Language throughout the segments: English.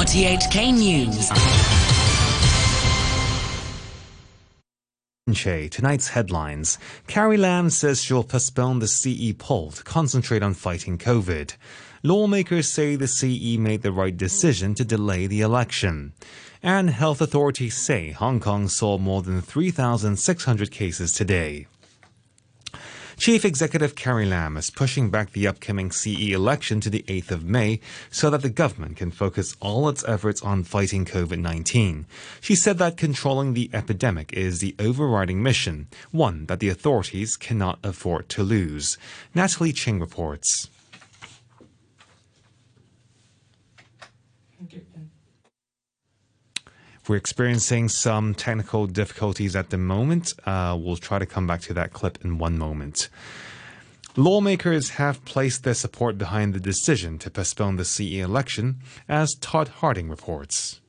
RTHK News. Tonight's headlines. Carrie Lam says she'll postpone the CE poll to concentrate on fighting COVID. Lawmakers say the CE made the right decision to delay the election. And health authorities say Hong Kong saw more than 3,600 cases today. Chief Executive Carrie Lam is pushing back the upcoming CE election to the 8th of May so that the government can focus all its efforts on fighting COVID 19. She said that controlling the epidemic is the overriding mission, one that the authorities cannot afford to lose. Natalie Ching reports. We're experiencing some technical difficulties at the moment. Uh, we'll try to come back to that clip in one moment. Lawmakers have placed their support behind the decision to postpone the CE election, as Todd Harding reports.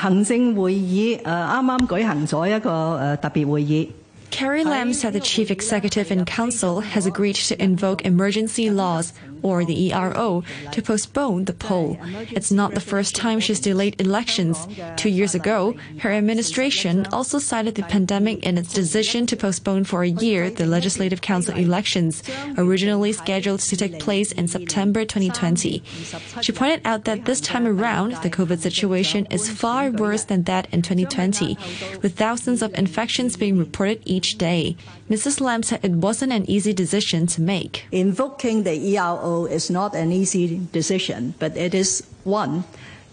行政会议诶啱啱举行咗一个诶特别会议。 Carrie Lam said the chief executive and council has agreed to invoke emergency laws, or the ERO, to postpone the poll. It's not the first time she's delayed elections. Two years ago, her administration also cited the pandemic in its decision to postpone for a year the Legislative Council elections, originally scheduled to take place in September 2020. She pointed out that this time around, the COVID situation is far worse than that in 2020, with thousands of infections being reported each day. Mrs. Lam said it wasn't an easy decision to make. Invoking the ERO is not an easy decision, but it is one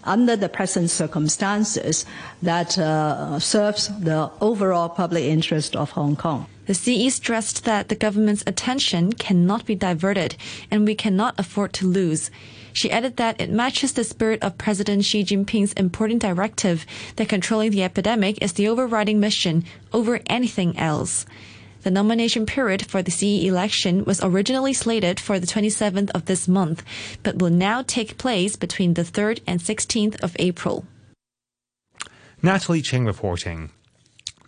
under the present circumstances that uh, serves the overall public interest of Hong Kong. The CE stressed that the government's attention cannot be diverted and we cannot afford to lose. She added that it matches the spirit of President Xi Jinping's important directive that controlling the epidemic is the overriding mission over anything else. The nomination period for the CE election was originally slated for the 27th of this month, but will now take place between the 3rd and 16th of April. Natalie Ching reporting.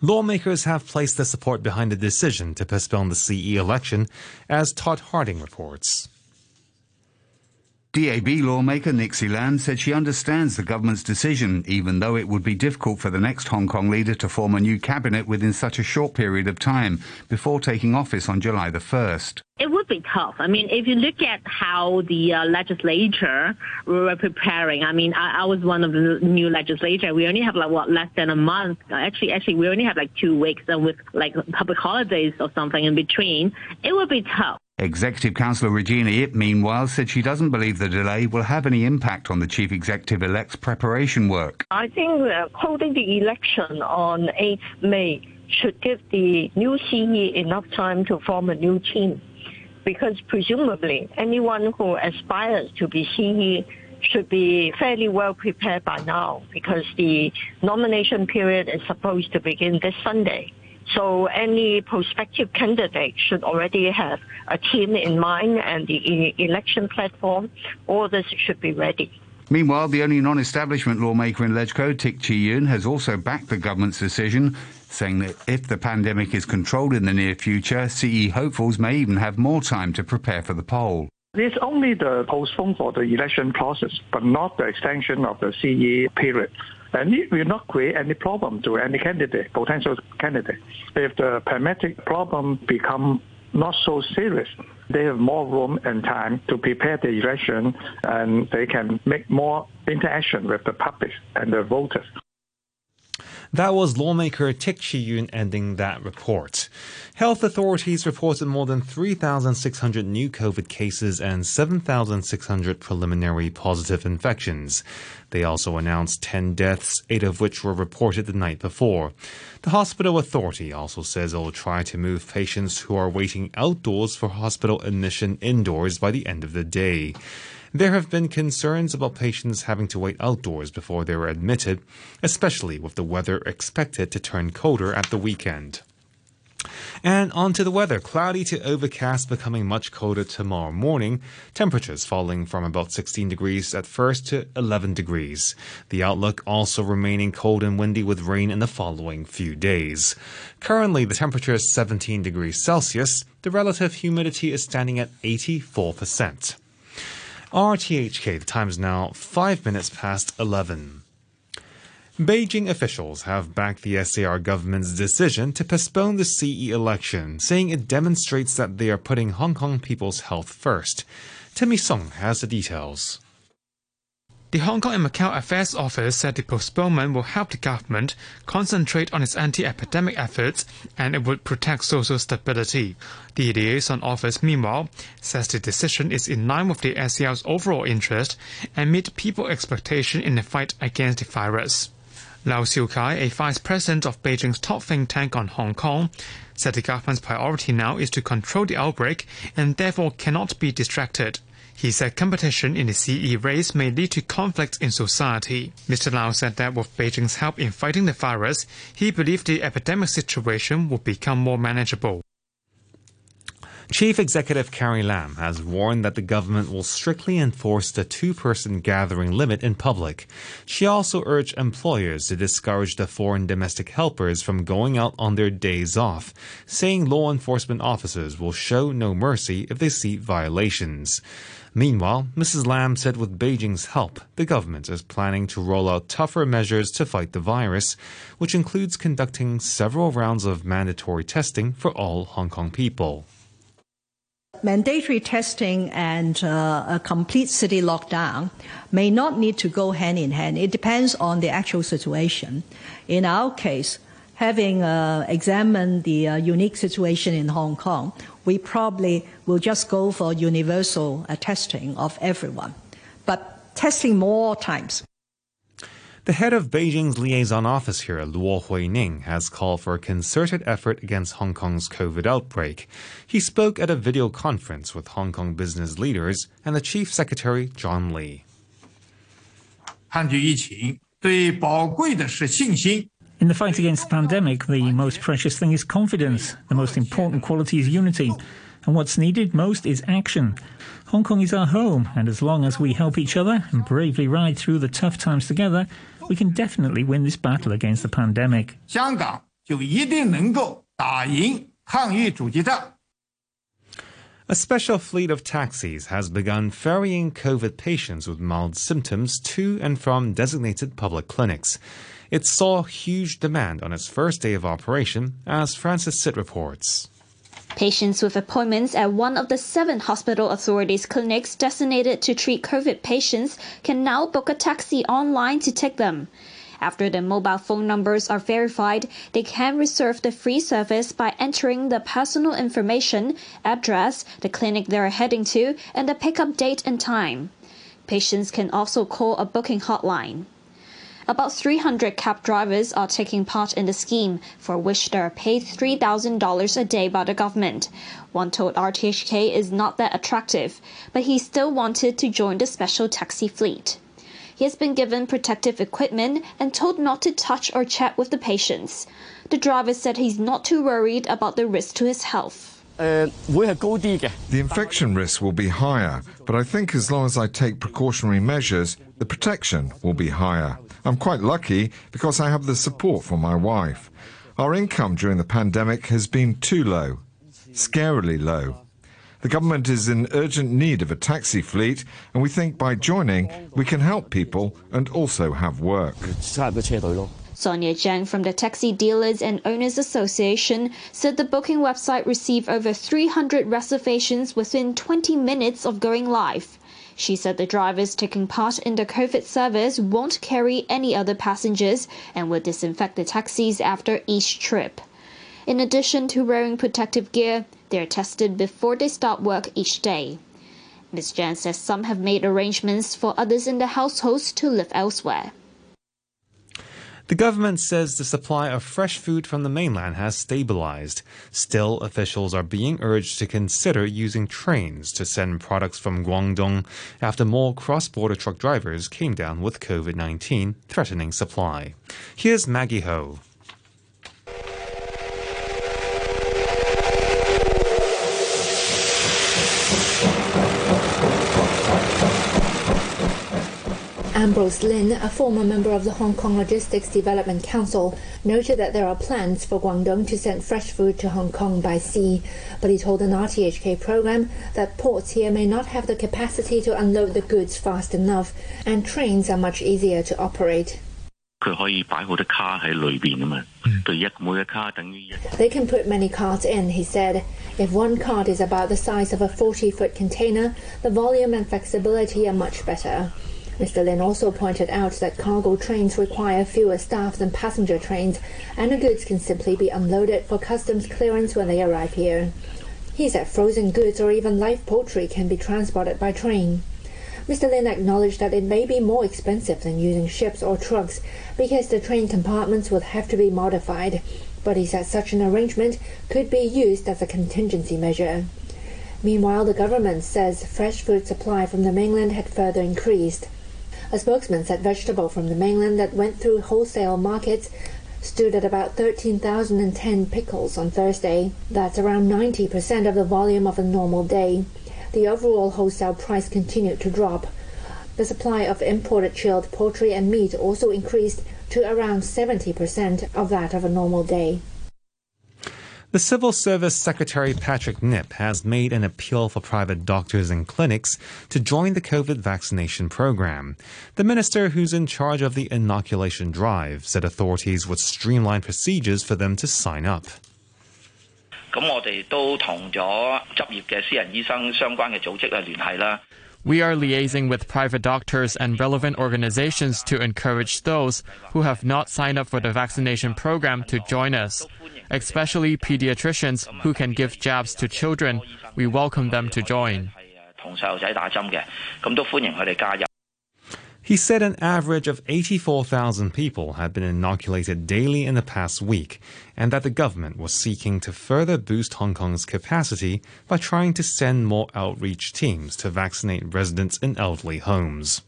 Lawmakers have placed their support behind the decision to postpone the CE election, as Todd Harding reports. DAB lawmaker Nixie Lam said she understands the government's decision, even though it would be difficult for the next Hong Kong leader to form a new cabinet within such a short period of time before taking office on July the 1st. It would be tough. I mean, if you look at how the uh, legislature were preparing, I mean, I, I, was one of the new legislature. We only have like what less than a month. Actually, actually, we only have like two weeks, and with like public holidays or something in between, it would be tough. Executive Councillor Regina Ip, meanwhile, said she doesn't believe the delay will have any impact on the Chief Executive elect's preparation work. I think uh, holding the election on 8th May should give the new CE enough time to form a new team because presumably anyone who aspires to be CE should be fairly well prepared by now because the nomination period is supposed to begin this Sunday. So any prospective candidate should already have a team in mind and the election platform. All this should be ready. Meanwhile, the only non-establishment lawmaker in Legco, Tik Chi Yuen, has also backed the government's decision, saying that if the pandemic is controlled in the near future, CE hopefuls may even have more time to prepare for the poll. It's only the postpone for the election process, but not the extension of the CE period. And it will not create any problem to any candidate, potential candidate. If the pandemic problem become not so serious, they have more room and time to prepare the election and they can make more interaction with the public and the voters. That was lawmaker Tik Chi Yuen ending that report. Health authorities reported more than 3,600 new COVID cases and 7,600 preliminary positive infections. They also announced 10 deaths, eight of which were reported the night before. The hospital authority also says it will try to move patients who are waiting outdoors for hospital admission indoors by the end of the day. There have been concerns about patients having to wait outdoors before they were admitted, especially with the weather expected to turn colder at the weekend. And on to the weather. Cloudy to overcast, becoming much colder tomorrow morning. Temperatures falling from about 16 degrees at first to 11 degrees. The outlook also remaining cold and windy with rain in the following few days. Currently, the temperature is 17 degrees Celsius. The relative humidity is standing at 84%. RTHK, the time is now 5 minutes past 11. Beijing officials have backed the SAR government's decision to postpone the CE election, saying it demonstrates that they are putting Hong Kong people's health first. Timmy Song has the details. The Hong Kong and Macau Affairs Office said the postponement will help the government concentrate on its anti-epidemic efforts and it would protect social stability. The liaison office, meanwhile, says the decision is in line with the SAR's overall interest and meet people expectation in the fight against the virus. Lau Siu-kai, a vice president of Beijing's top think tank on Hong Kong, said the government's priority now is to control the outbreak and therefore cannot be distracted. He said competition in the CE race may lead to conflicts in society. Mr. Lau said that with Beijing's help in fighting the virus, he believed the epidemic situation would become more manageable. Chief Executive Carrie Lam has warned that the government will strictly enforce the two person gathering limit in public. She also urged employers to discourage the foreign domestic helpers from going out on their days off, saying law enforcement officers will show no mercy if they see violations. Meanwhile, Mrs. Lam said with Beijing's help, the government is planning to roll out tougher measures to fight the virus, which includes conducting several rounds of mandatory testing for all Hong Kong people. Mandatory testing and uh, a complete city lockdown may not need to go hand in hand. It depends on the actual situation. In our case, having uh, examined the uh, unique situation in Hong Kong, we probably will just go for universal uh, testing of everyone, but testing more times. The head of Beijing's liaison office here, Luo Huining, has called for a concerted effort against Hong Kong's COVID outbreak. He spoke at a video conference with Hong Kong business leaders and the Chief Secretary, John Lee. In the fight against the pandemic, the most precious thing is confidence. The most important quality is unity. And what's needed most is action. Hong Kong is our home, and as long as we help each other and bravely ride through the tough times together, we can definitely win this battle against the pandemic. A special fleet of taxis has begun ferrying COVID patients with mild symptoms to and from designated public clinics. It saw huge demand on its first day of operation, as Francis Sitt reports. Patients with appointments at one of the seven hospital authorities clinics designated to treat COVID patients can now book a taxi online to take them. After their mobile phone numbers are verified, they can reserve the free service by entering the personal information, address, the clinic they are heading to, and the pickup date and time. Patients can also call a booking hotline. About 300 cab drivers are taking part in the scheme, for which they are paid $3,000 a day by the government. One told RTHK is not that attractive, but he still wanted to join the special taxi fleet. He has been given protective equipment and told not to touch or chat with the patients. The driver said he's not too worried about the risk to his health. The infection risk will be higher, but I think as long as I take precautionary measures, the protection will be higher. I'm quite lucky because I have the support from my wife. Our income during the pandemic has been too low, scarily low. The government is in urgent need of a taxi fleet, and we think by joining, we can help people and also have work. Sonia Zhang from the Taxi Dealers and Owners Association said the booking website received over 300 reservations within 20 minutes of going live. She said the drivers taking part in the COVID service won't carry any other passengers and will disinfect the taxis after each trip. In addition to wearing protective gear, they are tested before they start work each day. Ms. Zhang says some have made arrangements for others in the households to live elsewhere. The government says the supply of fresh food from the mainland has stabilized. Still, officials are being urged to consider using trains to send products from Guangdong after more cross border truck drivers came down with COVID 19, threatening supply. Here's Maggie Ho. Ambrose Lin, a former member of the Hong Kong Logistics Development Council, noted that there are plans for Guangdong to send fresh food to Hong Kong by sea, but he told an RTHK program that ports here may not have the capacity to unload the goods fast enough, and trains are much easier to operate. They can put many carts in, he said. If one cart is about the size of a 40 foot container, the volume and flexibility are much better. Mr. Lin also pointed out that cargo trains require fewer staff than passenger trains, and the goods can simply be unloaded for customs clearance when they arrive here. He said frozen goods or even live poultry can be transported by train. Mr. Lin acknowledged that it may be more expensive than using ships or trucks because the train compartments would have to be modified, but he said such an arrangement could be used as a contingency measure. Meanwhile, the government says fresh food supply from the mainland had further increased. A spokesman said vegetable from the mainland that went through wholesale markets stood at about 13,010 pickles on Thursday. That's around 90% of the volume of a normal day. The overall wholesale price continued to drop. The supply of imported chilled poultry and meat also increased to around 70% of that of a normal day. The Civil Service Secretary Patrick Nip has made an appeal for private doctors and clinics to join the COVID vaccination program. The minister, who's in charge of the inoculation drive, said authorities would streamline procedures for them to sign up. We are liaising with private doctors and relevant organizations to encourage those who have not signed up for the vaccination program to join us especially pediatricians who can give jabs to children. We welcome them to join. Uh, He said an average of 84,000 people had been inoculated daily in the past week, and that the government was seeking to further boost Hong Kong's capacity by trying to send more outreach teams to vaccinate residents in elderly homes.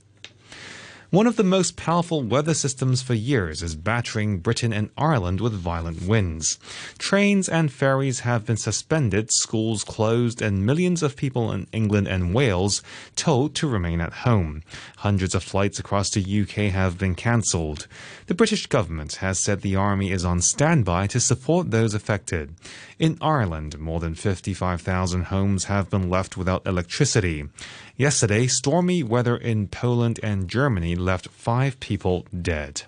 One of the most powerful weather systems for years is battering Britain and Ireland with violent winds. Trains and ferries have been suspended, schools closed, and millions of people in England and Wales told to remain at home. Hundreds of flights across the UK have been cancelled. The British government has said the army is on standby to support those affected. In Ireland, more than 55,000 homes have been left without electricity. Yesterday, stormy weather in Poland and Germany left five people dead.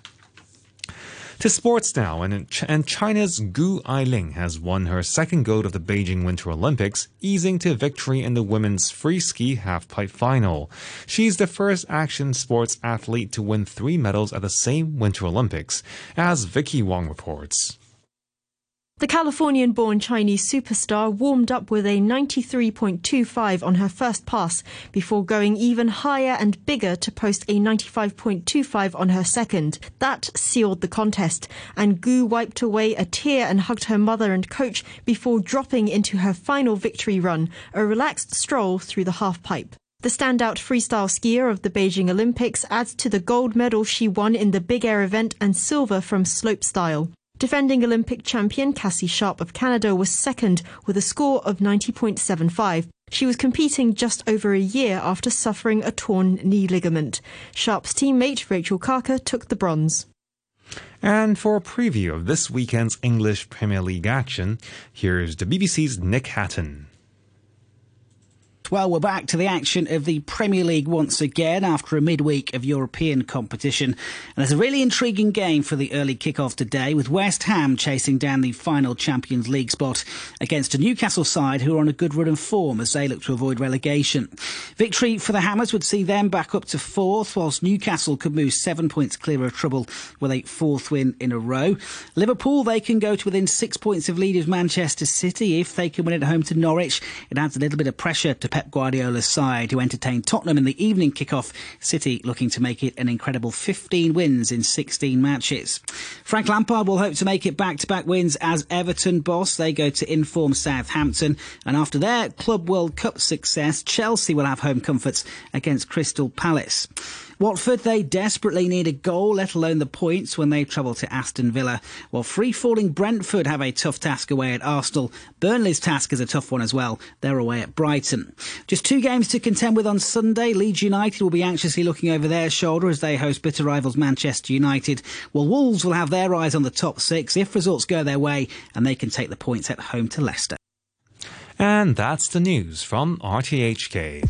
To sports now, and, and China's Gu Ailing has won her second gold of the Beijing Winter Olympics, easing to victory in the women's free ski halfpipe final. She's the first action sports athlete to win three medals at the same Winter Olympics, as Vicky Wong reports. The Californian born Chinese superstar warmed up with a 93.25 on her first pass before going even higher and bigger to post a 95.25 on her second. That sealed the contest, and Gu wiped away a tear and hugged her mother and coach before dropping into her final victory run, a relaxed stroll through the halfpipe. The standout freestyle skier of the Beijing Olympics adds to the gold medal she won in the big air event and silver from slopestyle. Defending Olympic champion Cassie Sharpe of Canada was second with a score of 90.75. She was competing just over a year after suffering a torn knee ligament. Sharpe's teammate Rachael Karker took the bronze. And for a preview of this weekend's English Premier League action, here's the BBC's Nick Hatton. Well, we're back to the action of the Premier League once again after a midweek of European competition. And there's a really intriguing game for the early kick-off today with West Ham chasing down the final Champions League spot against a Newcastle side who are on a good run of form as they look to avoid relegation. Victory for the Hammers would see them back up to fourth, whilst Newcastle could move seven points clear of trouble with a fourth win in a row. Liverpool, they can go to within six points of leaders Manchester City if they can win at home to Norwich. It adds a little bit of pressure to Pep Guardiola's side, who entertained Tottenham in the evening kickoff. City looking to make it an incredible 15 wins in 16 matches. Frank Lampard will hope to make it back-to-back wins as Everton boss. They go to inform Southampton, and after their Club World Cup success, Chelsea will have home comforts against Crystal Palace. Watford, they desperately need a goal, let alone the points, when they travel to Aston Villa. While free falling Brentford have a tough task away at Arsenal. Burnley's task is a tough one as well. They're away at Brighton. Just two games to contend with on Sunday. Leeds United will be anxiously looking over their shoulder as they host bitter rivals Manchester United. While Wolves will have their eyes on the top six if results go their way and they can take the points at home to Leicester. And that's the news from RTHK.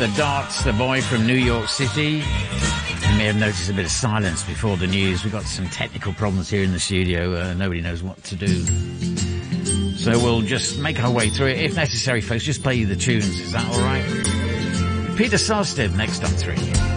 The Darts, the boy from New York City. You may have noticed a bit of silence before the news. We've got some technical problems here in the studio. Uh, nobody knows what to do. So we'll just make our way through it. If necessary, folks, just play you the tunes. Is that all right? Peter Sarstedt next on three.